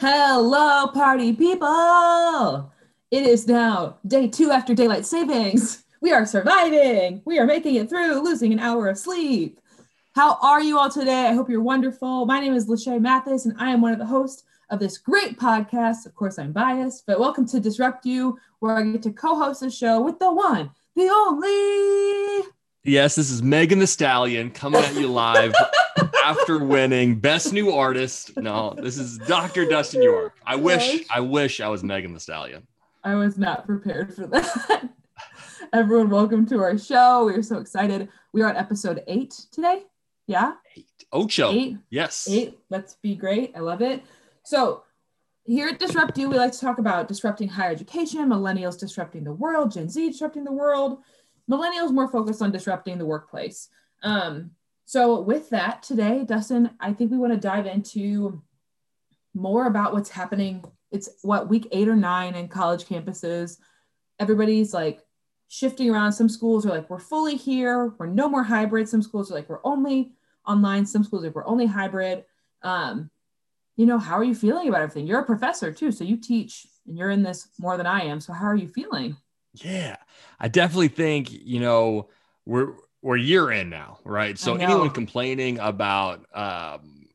Hello, party people! It is now day two after daylight savings. We are surviving. We are making it through, losing an hour of sleep. How are you all today? I hope you're wonderful. My name is Leshay Mathis, and I am one of the hosts of this great podcast. Of course, I'm biased, but welcome to Disrupt You, where I get to co host the show with the one, the only. Yes, this is Megan Thee Stallion coming at you live after winning Best New Artist. No, this is Dr. Dustin York. I wish, I wish I was Megan Thee Stallion. I was not prepared for that. Everyone, welcome to our show. We are so excited. We are on episode eight today. Yeah, Eight. Ocho. eight. Yes. Eight. Let's be great. I love it. So, here at Disrupt You, we like to talk about disrupting higher education, millennials disrupting the world, Gen Z disrupting the world, millennials more focused on disrupting the workplace. Um, so, with that, today, Dustin, I think we want to dive into more about what's happening. It's what week eight or nine in college campuses. Everybody's like shifting around. Some schools are like, we're fully here, we're no more hybrid. Some schools are like, we're only online. Some schools are like, we're only hybrid. Um, you know, how are you feeling about everything? You're a professor too, so you teach and you're in this more than I am. So how are you feeling? Yeah. I definitely think, you know, we're we're year in now, right? So anyone complaining about um,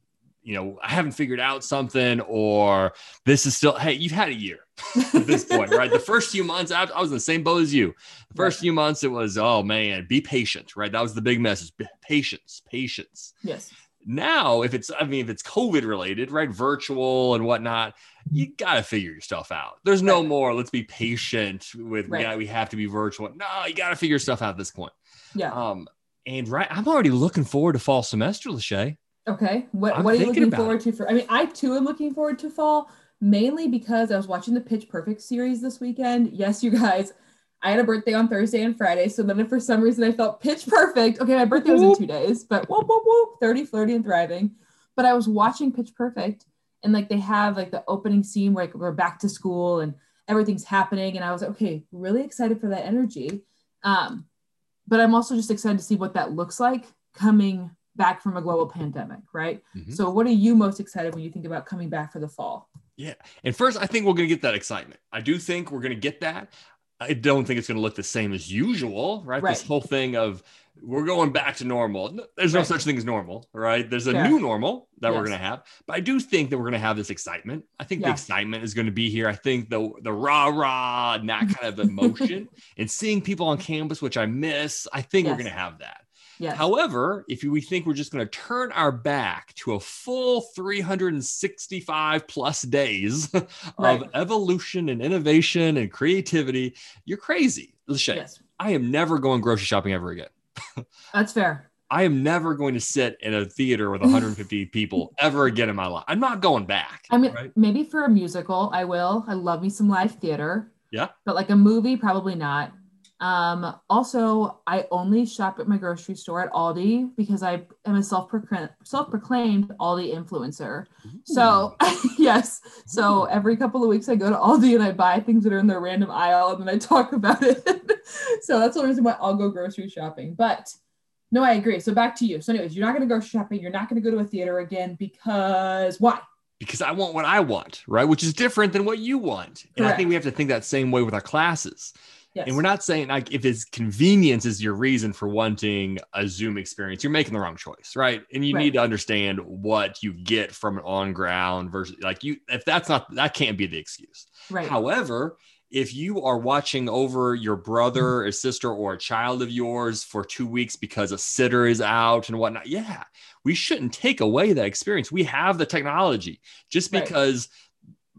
you know, I haven't figured out something or this is still hey, you've had a year at this point, right? The first few months, I, I was in the same boat as you. The first Right. few months, it was, oh man, be patient, right? That was the big message. Be- Patience, patience. Yes. Now, if it's, I mean, if it's COVID related, right? Virtual and whatnot, you got to figure your stuff out. There's no more, let's be patient with, Right. yeah, we have to be virtual. No, you got to figure stuff out at this point. Yeah. Um, and right, I'm already looking forward to fall semester, Leshay. Okay. What I'm what are you looking forward to for I mean, I too am looking forward to fall, mainly because I was watching the Pitch Perfect series this weekend. Yes, you guys. I had a birthday on Thursday and Friday. So then if for some reason I felt pitch perfect. Okay, my birthday was in two days, but whoop whoop whoop, 30, flirty, and thriving. But I was watching Pitch Perfect and like they have like the opening scene where like, we're back to school and everything's happening. And I was like, okay, really excited for that energy. Um, but I'm also just excited to see what that looks like coming back from a global pandemic, right? Mhm. So, what are you most excited when you think about coming back for the fall? Yeah. And first, I think we're going to get that excitement. I do think we're going to get that. I don't think it's going to look the same as usual, right? This whole thing of we're going back to normal. There's no Right. such thing as normal, right? There's a Fair. new normal that we're going to have. But I do think that we're going to have this excitement. I think the excitement is going to be here. I think the the rah rah and that kind of emotion and seeing people on campus, which I miss, I think we're going to have that. Yes. However, if we think we're just going to turn our back to a full 365 plus days of Right. evolution and innovation and creativity, you're crazy. Leshay, yes. I am never going grocery shopping ever again. That's fair. I am never going to sit in a theater with 150 people ever again in my life. I'm not going back. I mean, right? maybe for a musical, I will. I love me some live theater. Yeah. But like a movie, probably not. Um, also, I only shop at my grocery store at Aldi because I am a self self-proclaimed Aldi influencer. So yes, so every couple of weeks I go to Aldi and I buy things that are in their random aisle and then I talk about it. so that's the reason why I'll go grocery shopping. But no, I agree. So back to you. So, anyways, you're not going to go shopping. You're not going to go to a theater again because why? because I want what I want, right? Which is different than what you want. And I think we have to think that same way with our classes. Yes. And we're not saying like if it's convenience is your reason for wanting a Zoom experience, you're making the wrong choice, right? And you Right. need to understand what you get from an on ground versus like you if that's not that can't be the excuse. right. However, if you are watching over your brother mm-hmm. or sister or a child of yours for two weeks because a sitter is out and whatnot, yeah, we shouldn't take away that experience. We have the technology. Just Right.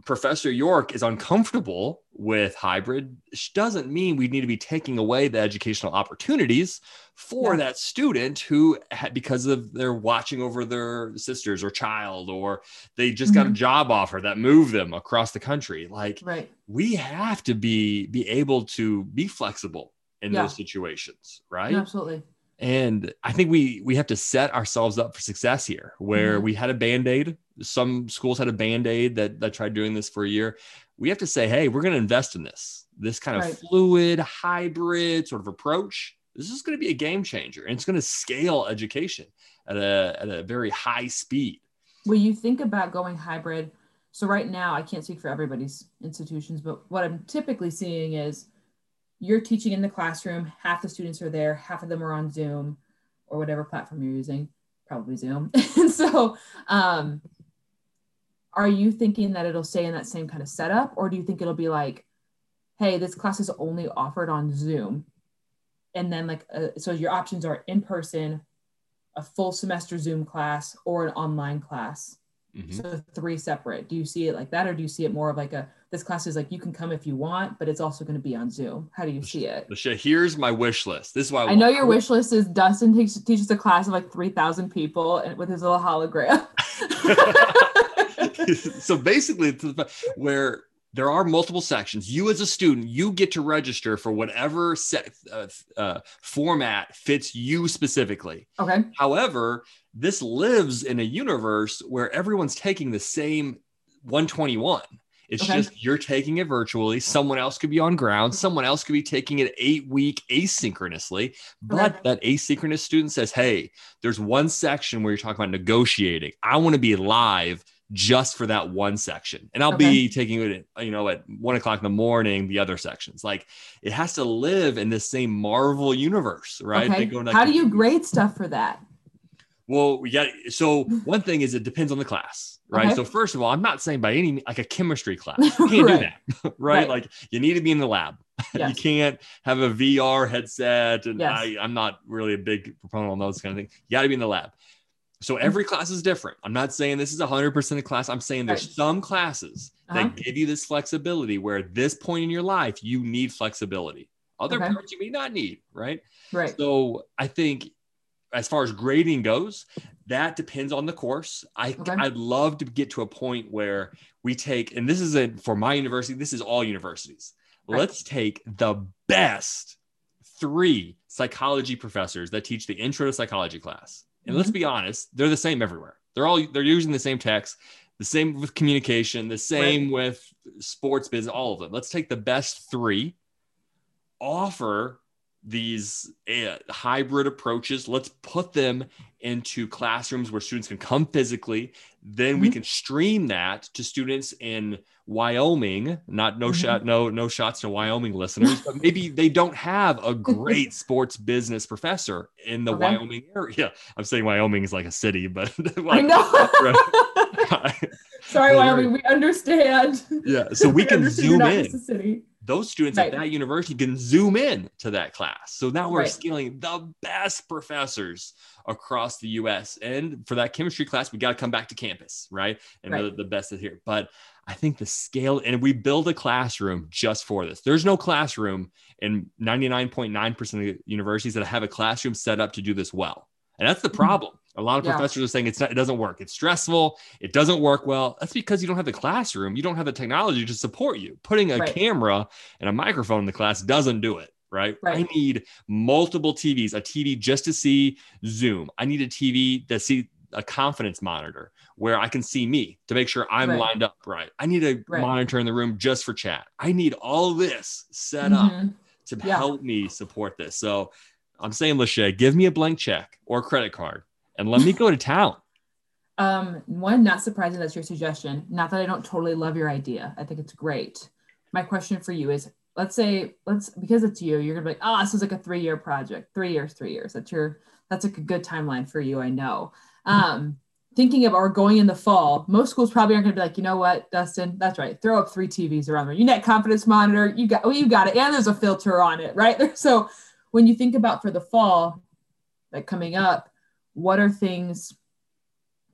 Professor York is uncomfortable with hybrid doesn't mean we need to be taking away the educational opportunities for that student who, because of they're watching over their sisters or child, or they just got a Mhm. job offer that moved them across the country. Like right. we have to be be able to be flexible in Yeah. those situations, right? Absolutely. And I think we we have to set ourselves up for success here, where Mhm. we had a band-aid. Some schools had a band-aid that, that tried doing this for a year. We have to say, hey, we're going to invest in this, this kind of Right. fluid, hybrid sort of approach. This is going to be a game changer and it's going to scale education. at a, at a very high speed. When you think about going hybrid, so right now I can't speak for everybody's institutions, but what I'm typically seeing is you're teaching in the classroom, half the students are there, half of them are on Zoom or whatever platform you're using, probably Zoom. and so, um, are you thinking that it'll stay in that same kind of setup, or do you think it'll be like, hey, this class is only offered on Zoom? And then, like, uh, so your options are in person, a full semester Zoom class, or an online class. Mm-hmm. So three separate. Do you see it like that, or do you see it more of like a this class is like you can come if you want, but it's also going to be on Zoom? How do you see it? here's my wish list. This is why I, I know your wish list is Dustin teaches, teaches a class of like three thousand people and with his little hologram. so basically, where there are multiple sections. You, as a student, you get to register for whatever set, uh, uh, format fits you specifically. Okay. However, this lives in a universe where everyone's taking the same 121. It's okay. just you're taking it virtually. Someone else could be on ground. Someone else could be taking it eight week asynchronously. But okay. that asynchronous student says, Hey, there's one section where you're talking about negotiating. I want to be live just for that one section. And I'll okay. be taking it, you know, at one o'clock in the morning, the other sections. Like it has to live in the same Marvel universe, right? Okay. How do you grade stuff for that? Well, we got so one thing is it depends on the class, right? Okay. So first of all, I'm not saying by any like a chemistry class, you can't right. do that, right? right? Like you need to be in the lab. Yes. you can't have a VR headset, and yes. I, I'm not really a big proponent on those kind of things. You got to be in the lab. So mm-hmm. every class is different. I'm not saying this is 100% of class. I'm saying there's right. some classes uh-huh. that give you this flexibility where at this point in your life, you need flexibility. Other okay. parts you may not need, right? Right. So I think as far as grading goes, that depends on the course. I, okay. I'd love to get to a point where we take, and this is a, for my university, this is all universities. Right. Let's take the best three psychology professors that teach the intro to psychology class and let's mm-hmm. be honest, they're the same everywhere. They're all they're using the same text, the same with communication, the same right. with sports business, all of them. Let's take the best three, offer these uh, hybrid approaches. Let's put them into classrooms where students can come physically. Then mm-hmm. we can stream that to students in Wyoming. Not no mm-hmm. shot, no no shots to Wyoming listeners, but maybe they don't have a great sports business professor in the okay. Wyoming area. I'm saying Wyoming is like a city, but I know. Sorry, Wyoming. We understand. Yeah, so we, we can zoom in those students right. at that university can zoom in to that class. So now we're right. scaling the best professors across the US. And for that chemistry class, we got to come back to campus, right? And right. The, best is here. But I think the scale, and we build a classroom just for this. There's no classroom in 99.9% of universities that have a classroom set up to do this well. And that's the mm-hmm. A lot of yeah. professors are saying it's not, it doesn't work. It's stressful. It doesn't work well. That's because you don't have the classroom. You don't have the technology to support you. Putting a right. camera and a microphone in the class doesn't do it. Right? right? I need multiple TVs, a TV just to see Zoom. I need a TV to see a confidence monitor where I can see me to make sure I'm right. lined up right. I need a right. monitor in the room just for chat. I need all this set mm-hmm. up to yeah. help me support this. So I'm saying, Leshay, give me a blank check or a credit card and let me go to town. Um, one, not surprising that's your suggestion. Not that I don't totally love your idea. I think it's great. My question for you is let's say, let's because it's you, you're gonna be like, oh, this is like a three-year project, three years, three years. That's your that's like a good timeline for you, I know. Um, thinking of or going in the fall, most schools probably aren't gonna be like, you know what, Dustin, that's right. Throw up three TVs around there. You net confidence monitor, you got well, you got it, and there's a filter on it, right? So when you think about for the fall, like coming up, what are things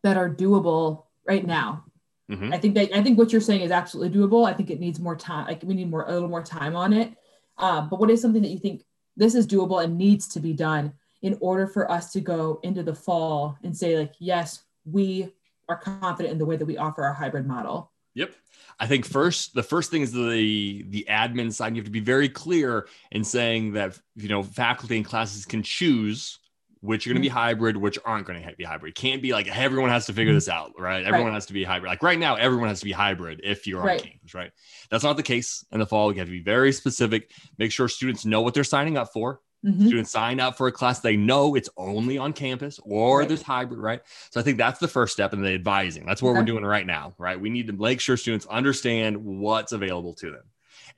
that are doable right now? Mm-hmm. i think that i think what you're saying is absolutely doable. I think it needs more time like we need more a little more time on it. Um, but what is something that you think this is doable and needs to be done in order for us to go into the fall and say like yes we are confident in the way that we offer our hybrid model? Yep. I think first, the first thing is the the admin side. You have to be very clear in saying that you know faculty and classes can choose which are going to be mm-hmm. hybrid, which aren't going to be hybrid. Can't be like everyone has to figure mm-hmm. this out, right? Everyone right. has to be hybrid. Like right now, everyone has to be hybrid if you're right. on campus, right? That's not the case in the fall. We have to be very specific, make sure students know what they're signing up for. Mhm. Students sign up for a class they know it's only on campus or Right. there's hybrid, right? So I think that's the first step in the advising. That's what we're doing right now, right? We need to make sure students understand what's available to them.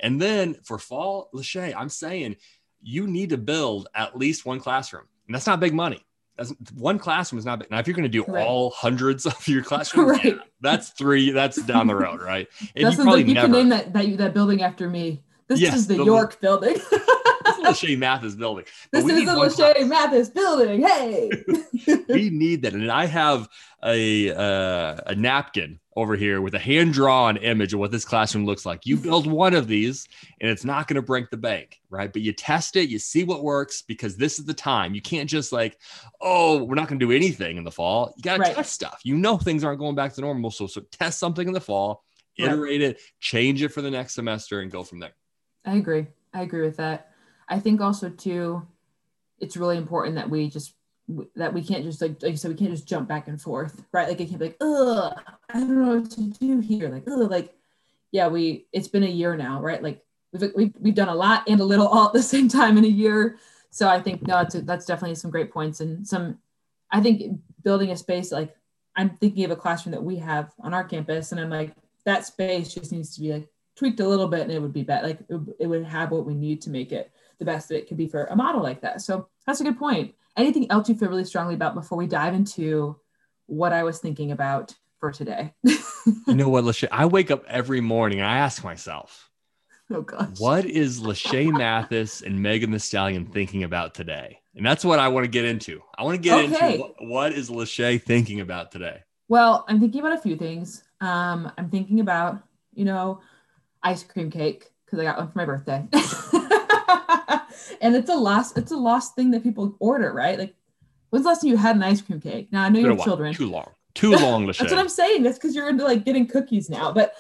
And then for fall, Leshay, I'm saying you need to build at least one classroom. And that's not big money. That's, one classroom is not big. Now, if you're going to do Right. all hundreds of your classrooms, yeah, that's three, that's down the road, right? And That you probably like you never, can name that that, that building after me. This Yes, is the the- York building. this Leshay Mathis building. But this is the one class. Leshay Mathis building. Hey. we need that. And I have a uh, a napkin over here with a hand drawn image of what this classroom looks like. You build one of these, and it's not going to break the bank, right? But you test it, you see what works, because this is the time. You can't just like, oh, we're not going to do anything in the fall. You got to Right. test stuff. You know things aren't going back to normal, so so test something in the fall, Right. iterate it, change it for the next semester, and go from there. I agree. I agree with that. I think also too, it's really important that we just that we can't just like like you said, we can't just jump back and forth, right? Like it can't be like, ugh, I don't know what to do here. Like, ugh, like, yeah, we it's been a year now, right? Like we've we've, we've done a lot and a little all at the same time in a year. So I think no, it's that's definitely some great points and some. I think building a space like I'm thinking of a classroom that we have on our campus, and I'm like that space just needs to be like tweaked a little bit, and it would be better. Like it would have what we need to make it the best that it could be for a model like that. So that's a good point. Anything else you feel really strongly about before we dive into what I was thinking about for today? You know what, Leshay? I wake up every morning and I ask myself, oh gosh. What is Leshay Mathis and Megan Thee Stallion thinking about today? And that's what I want to get into. I want to get Okay. into what, what is Leshay thinking about today? Well, I'm thinking about a few things. Um, I'm thinking about, you know, ice cream cake because I got one for my birthday. and it's a lost, it's a lost thing that people order, right? Like, when's the last time you had an ice cream cake? Now I know you have children. Too long. Too long, That's what I'm saying. That's because you're into like getting cookies now. But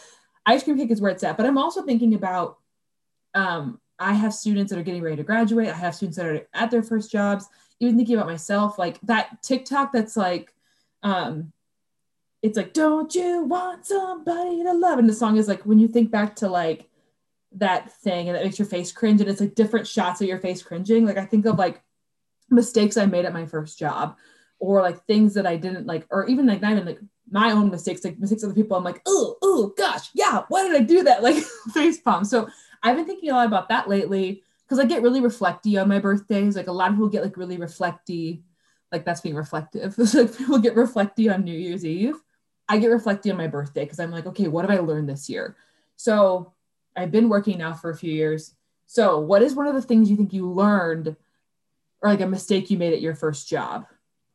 ice cream cake is where it's at. But I'm also thinking about um, I have students that are getting ready to graduate. I have students that are at their first jobs. Even thinking about myself, like that TikTok that's like, um, it's like, don't you want somebody to love? And the song is like when you think back to like that thing and that makes your face cringe, and it's like different shots of your face cringing. Like I think of like mistakes I made at my first job or like things that I didn't like, or even like not even like my own mistakes, like mistakes of other people. I'm like, oh, oh gosh, yeah, why did I do that? Like face palm. So I've been thinking a lot about that lately because I get really reflecty on my birthdays. Like a lot of people get like really reflecty, like that's being reflective. Like people get reflecty on New Year's Eve. I get reflecty on my birthday because I'm like, okay, what have I learned this year? So I've been working now for a few years. So what is one of the things you think you learned or like a mistake you made at your first job?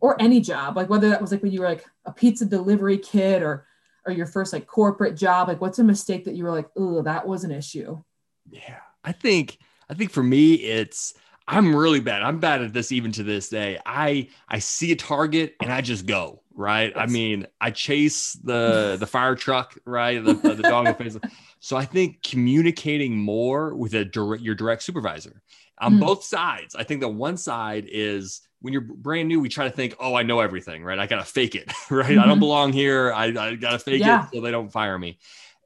or any job, like whether that was like when you were like a pizza delivery kid or or your first like corporate job, like what's a mistake that you were like, oh, that was an issue. Yeah. I think I think for me it's I'm really bad. I'm bad at this even to this day. I I see a target and I just go, right? I mean, I chase the the fire truck, right? The, the, the dog face. So I think communicating more with a direct, your direct supervisor on Mm. both sides. I think that one side is when you're brand new, we try to think, oh, I know everything, right? I gotta fake it, right? I don't Mhm. belong here. I, I gotta fake Yeah. it so they don't fire me.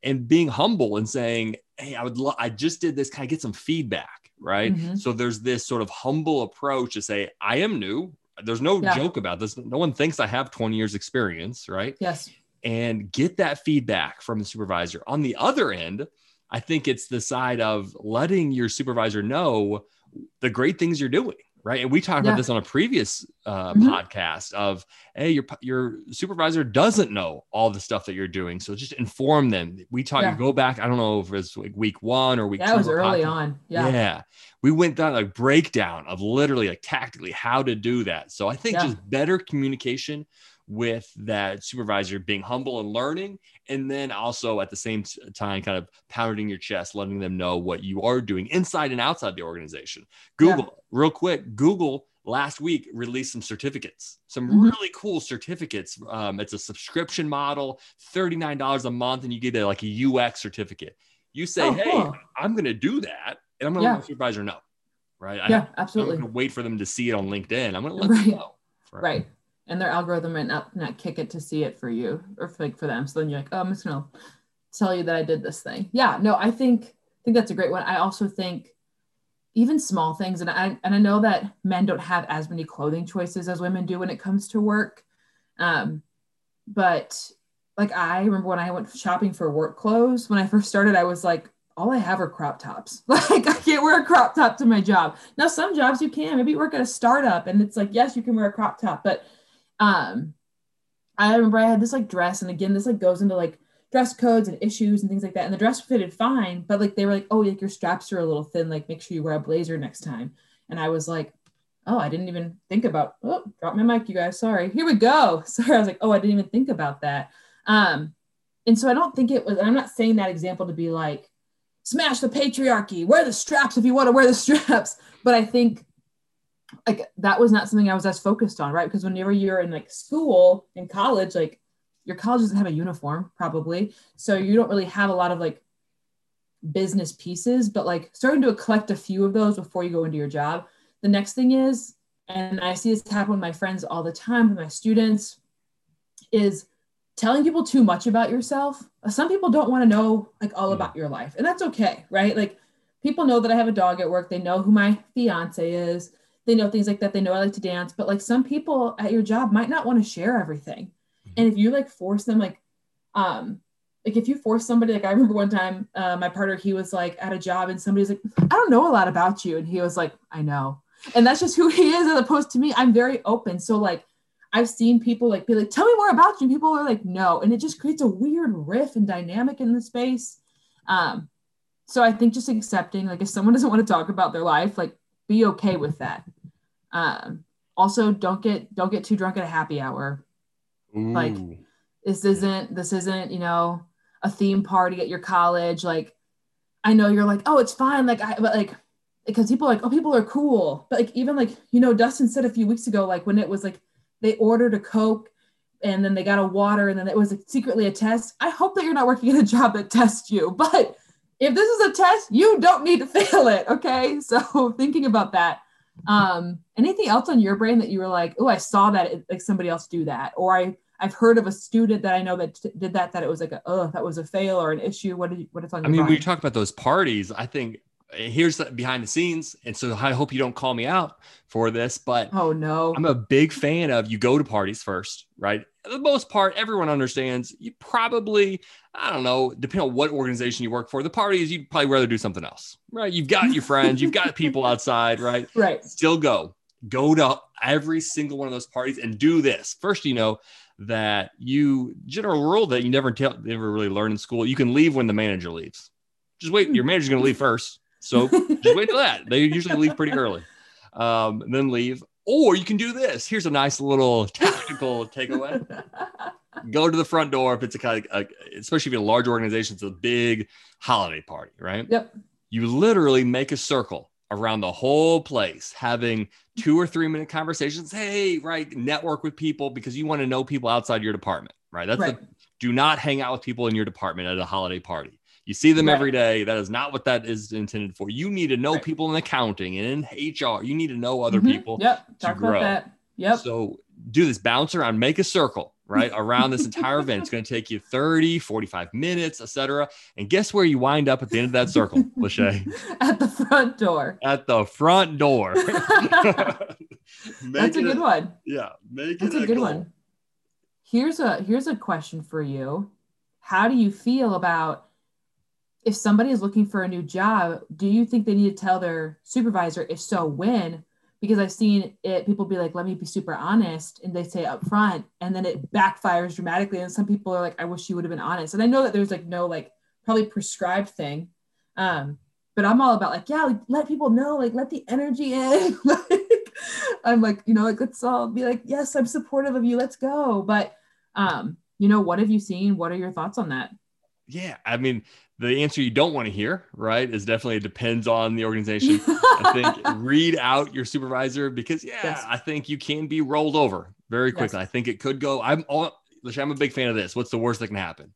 And being humble and saying, hey, I would love, I just did this, kind of get some feedback, right? Mhm. So there's this sort of humble approach to say, I am new. There's no Yeah. joke about this. No one thinks I have 20 years experience, right? Yes. and get that feedback from the supervisor. On the other end, I think it's the side of letting your supervisor know the great things you're doing, right? And we talked Yeah. about this on a previous uh, Mhm. podcast of, hey, your your supervisor doesn't know all the stuff that you're doing, so just inform them. We talked. Yeah. You go back. I don't know if it was like week one or week. That two was early podcast. on. Yeah. We went down like breakdown of literally like tactically how to do that. So I think Yeah. just better communication with that supervisor being humble and learning and then also at the same time kind of pounding your chest letting them know what you are doing inside and outside the organization google real quick google last week released some certificates some Mhm. really cool certificates um, it's a subscription model $39 a month and you get a, like a ux certificate you say Oh, hey cool. i'm going to do that and i'm going to Yeah. let my supervisor know right I- Yeah, I'm absolutely. going to wait for them to see it on LinkedIn. I'm going to let Right. them know. Right. And their algorithm might not, not kick it to see it for you or for, like for them. So then you're like, oh, I'm just gonna tell you that I did this thing. Yeah, no, I think I think that's a great one. I also think even small things and I and I know that men don't have as many clothing choices as women do when it comes to work. Um, but like I remember when I went shopping for work clothes, when I first started, I was like, all I have are crop tops. Like I can't wear a crop top to my job. Now some jobs you can. Maybe you work at a startup and it's like, yes, you can wear a crop top. But um I remember I had this like dress, and again, this like goes into like dress codes and issues and things like that. And the dress fitted fine, but like they were like, oh, like your straps are a little thin. Like make sure you wear a blazer next time. And I was like, oh, I didn't even think about. Oh, drop my mic, you guys. Sorry. Here we go. Sorry. I was like, oh, I didn't even think about that. Um, and so I don't think it was. I'm not saying that example to be like, smash the patriarchy, wear the straps if you want to wear the straps. But I think like that was not something I was as focused on, right? Because whenever you're in like school in college, like your college doesn't have a uniform probably, so you don't really have a lot of like business pieces. But like starting to collect a few of those before you go into your job. The next thing is, and I see this happen with my friends all the time with my students, is telling people too much about yourself. Some people don't want to know like all about your life, and that's okay, right? Like people know that I have a dog at work. They know who my fiance is they know things like that. They know I like to dance, but like some people at your job might not want to share everything. Mm-hmm. And if you like force them, like, um, like if you force somebody, like I remember one time, uh, my partner, he was like at a job and somebody's like, I don't know a lot about you. And he was like, I know. And that's just who he is as opposed to me. I'm very open. So like, I've seen people like be like, tell me more about you. And people are like, no. And it just creates a weird riff and dynamic in the space. Um, so I think just accepting, like if someone doesn't want to talk about their life, like be okay with that. Um, also, don't get don't get too drunk at a happy hour. Ooh. Like this isn't this isn't you know a theme party at your college. Like I know you're like oh it's fine like I but like because people are like oh people are cool but like even like you know Dustin said a few weeks ago like when it was like they ordered a coke and then they got a water and then it was like, secretly a test. I hope that you're not working in a job that tests you, but if this is a test, you don't need to fail it. Okay. So thinking about that. Um, anything else on your brain that you were like, oh, I saw that like somebody else do that, or I I've heard of a student that I know that t- did that that it was like a oh that was a fail or an issue. What did you, what is on? I mean, mind? when you talk about those parties, I think here's the behind the scenes, and so I hope you don't call me out for this, but oh no, I'm a big fan of you go to parties first, right? For the most part, everyone understands. You probably I don't know, depending on what organization you work for, the parties you'd probably rather do something else, right? You've got your friends, you've got people outside, right? Right. Still go, go to every single one of those parties and do this. First, you know that you general rule that you never tell, never really learn in school. You can leave when the manager leaves. Just wait. Your manager's going to leave first, so just wait till that. They usually leave pretty early, um, then leave. Or you can do this. Here's a nice little tactical takeaway go to the front door if it's a kind of, a, especially if you're a large organization, it's a big holiday party, right? Yep. You literally make a circle around the whole place, having two or three minute conversations. Hey, right, network with people because you want to know people outside your department, right? That's right. The, do not hang out with people in your department at a holiday party. You see them right. every day. That is not what that is intended for. You need to know right. people in accounting and in HR. You need to know other mm-hmm. people. Yep. Talk grow. about that. Yep. So do this, bounce around, make a circle right around this entire event it's going to take you 30 45 minutes etc and guess where you wind up at the end of that circle leshay at the front door at the front door that's a good one yeah make that's a, a good goal. one here's a here's a question for you how do you feel about if somebody is looking for a new job do you think they need to tell their supervisor if so when because I've seen it, people be like, let me be super honest. And they say up front, and then it backfires dramatically. And some people are like, I wish you would have been honest. And I know that there's like no like probably prescribed thing. Um, but I'm all about like, yeah, like, let people know, like let the energy in. like I'm like, you know, like let's all be like, yes, I'm supportive of you. Let's go. But um, you know, what have you seen? What are your thoughts on that? Yeah, I mean, the answer you don't want to hear, right, is definitely it depends on the organization. I think read out your supervisor because yeah, yes. I think you can be rolled over very quickly. Yes. I think it could go. I'm all, I'm a big fan of this. What's the worst that can happen?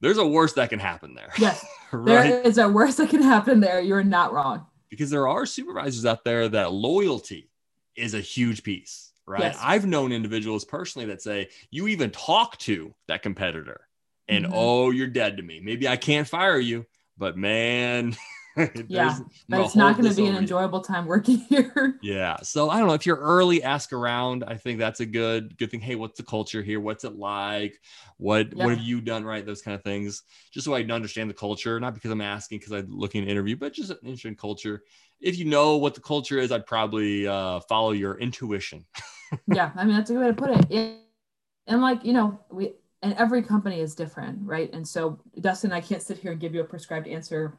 There's a worst that can happen there. Yes, right? there is a worst that can happen there. You're not wrong. Because there are supervisors out there that loyalty is a huge piece, right? Yes. I've known individuals personally that say you even talk to that competitor and mm-hmm. oh, you're dead to me. Maybe I can't fire you, but man, yeah, but it's not going to be an enjoyable time working here. yeah. So I don't know if you're early, ask around. I think that's a good good thing. Hey, what's the culture here? What's it like? What yeah. what have you done right? Those kind of things, just so I can understand the culture. Not because I'm asking because I'm looking to interview, but just an interesting culture. If you know what the culture is, I'd probably uh, follow your intuition. yeah, I mean that's a good way to put it. Yeah. And like you know, we and every company is different, right? And so Dustin, I can't sit here and give you a prescribed answer.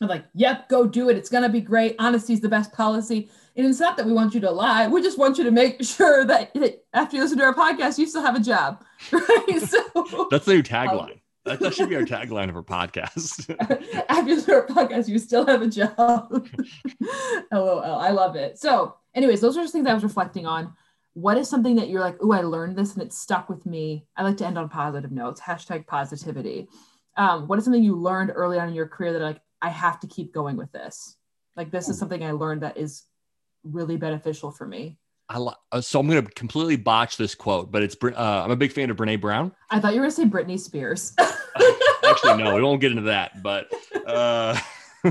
I'm like, yep, go do it. It's gonna be great. Honesty is the best policy. And it's not that we want you to lie. We just want you to make sure that after you listen to our podcast, you still have a job. Right. So that's the new tagline. Um, that, should be our tagline of our podcast. after you listen to our podcast, you still have a job. LOL. I love it. So, anyways, those are just things I was reflecting on what is something that you're like, oh, I learned this and it stuck with me? I like to end on positive notes, hashtag positivity. Um, what is something you learned early on in your career that like, I have to keep going with this? Like, this is something I learned that is really beneficial for me. I lo- uh, so I'm going to completely botch this quote, but it's uh, I'm a big fan of Brene Brown. I thought you were going to say Britney Spears. Actually, no, we won't get into that. But uh, uh,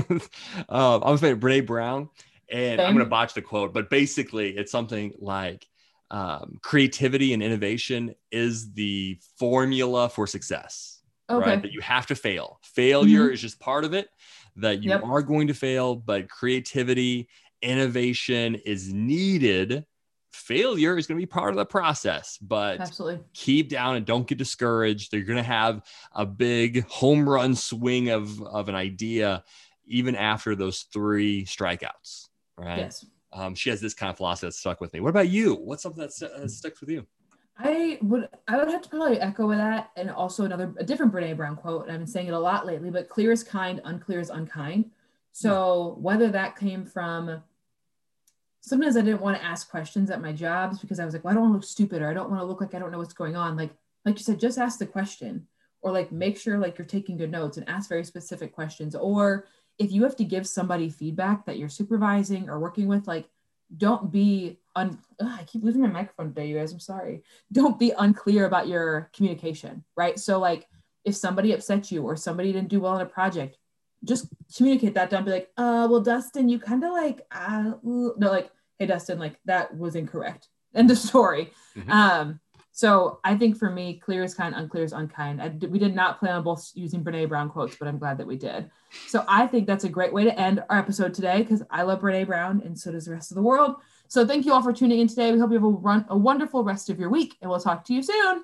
I'm a fan of Brene Brown, and Same. I'm going to botch the quote, but basically, it's something like um, creativity and innovation is the formula for success. Okay. Right. That you have to fail. Failure mm-hmm. is just part of it, that you yep. are going to fail, but creativity, innovation is needed. Failure is going to be part of the process, but Absolutely. keep down and don't get discouraged. You're going to have a big home run swing of, of an idea even after those three strikeouts. Right. Yes um, she has this kind of philosophy that stuck with me. What about you? What's something that uh, sticks with you? I would I would have to probably echo with that, and also another a different Brene Brown quote. And I've been saying it a lot lately, but clear is kind, unclear is unkind. So whether that came from sometimes I didn't want to ask questions at my jobs because I was like, well, I don't want to look stupid or I don't want to look like I don't know what's going on. Like like you said, just ask the question or like make sure like you're taking good notes and ask very specific questions or if you have to give somebody feedback that you're supervising or working with, like don't be un Ugh, I keep losing my microphone today, you guys. I'm sorry. Don't be unclear about your communication, right? So like if somebody upset you or somebody didn't do well in a project, just communicate that. Don't be like, uh, well, Dustin, you kind of like, uh, no, like, hey, Dustin, like that was incorrect. End of story. Mm-hmm. Um, so I think for me, clear is kind, unclear is unkind. I, we did not plan on both using Brene Brown quotes, but I'm glad that we did. So I think that's a great way to end our episode today because I love Brene Brown and so does the rest of the world. So thank you all for tuning in today. We hope you have a, run, a wonderful rest of your week and we'll talk to you soon.